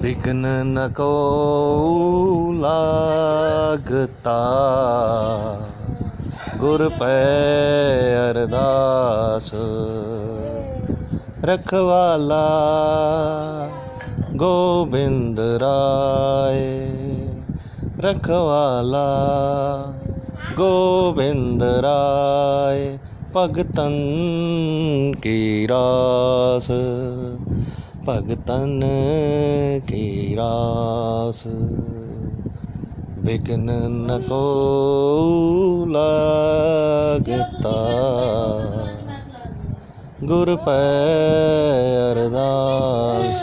विघ्न न को लागता गुर अरदास रखवाला। गोविंद राय रखवाला। गोविंद राय, भगतन की रास। भगतन की रास। विघ्न न को लगता। गुर पर अरदास।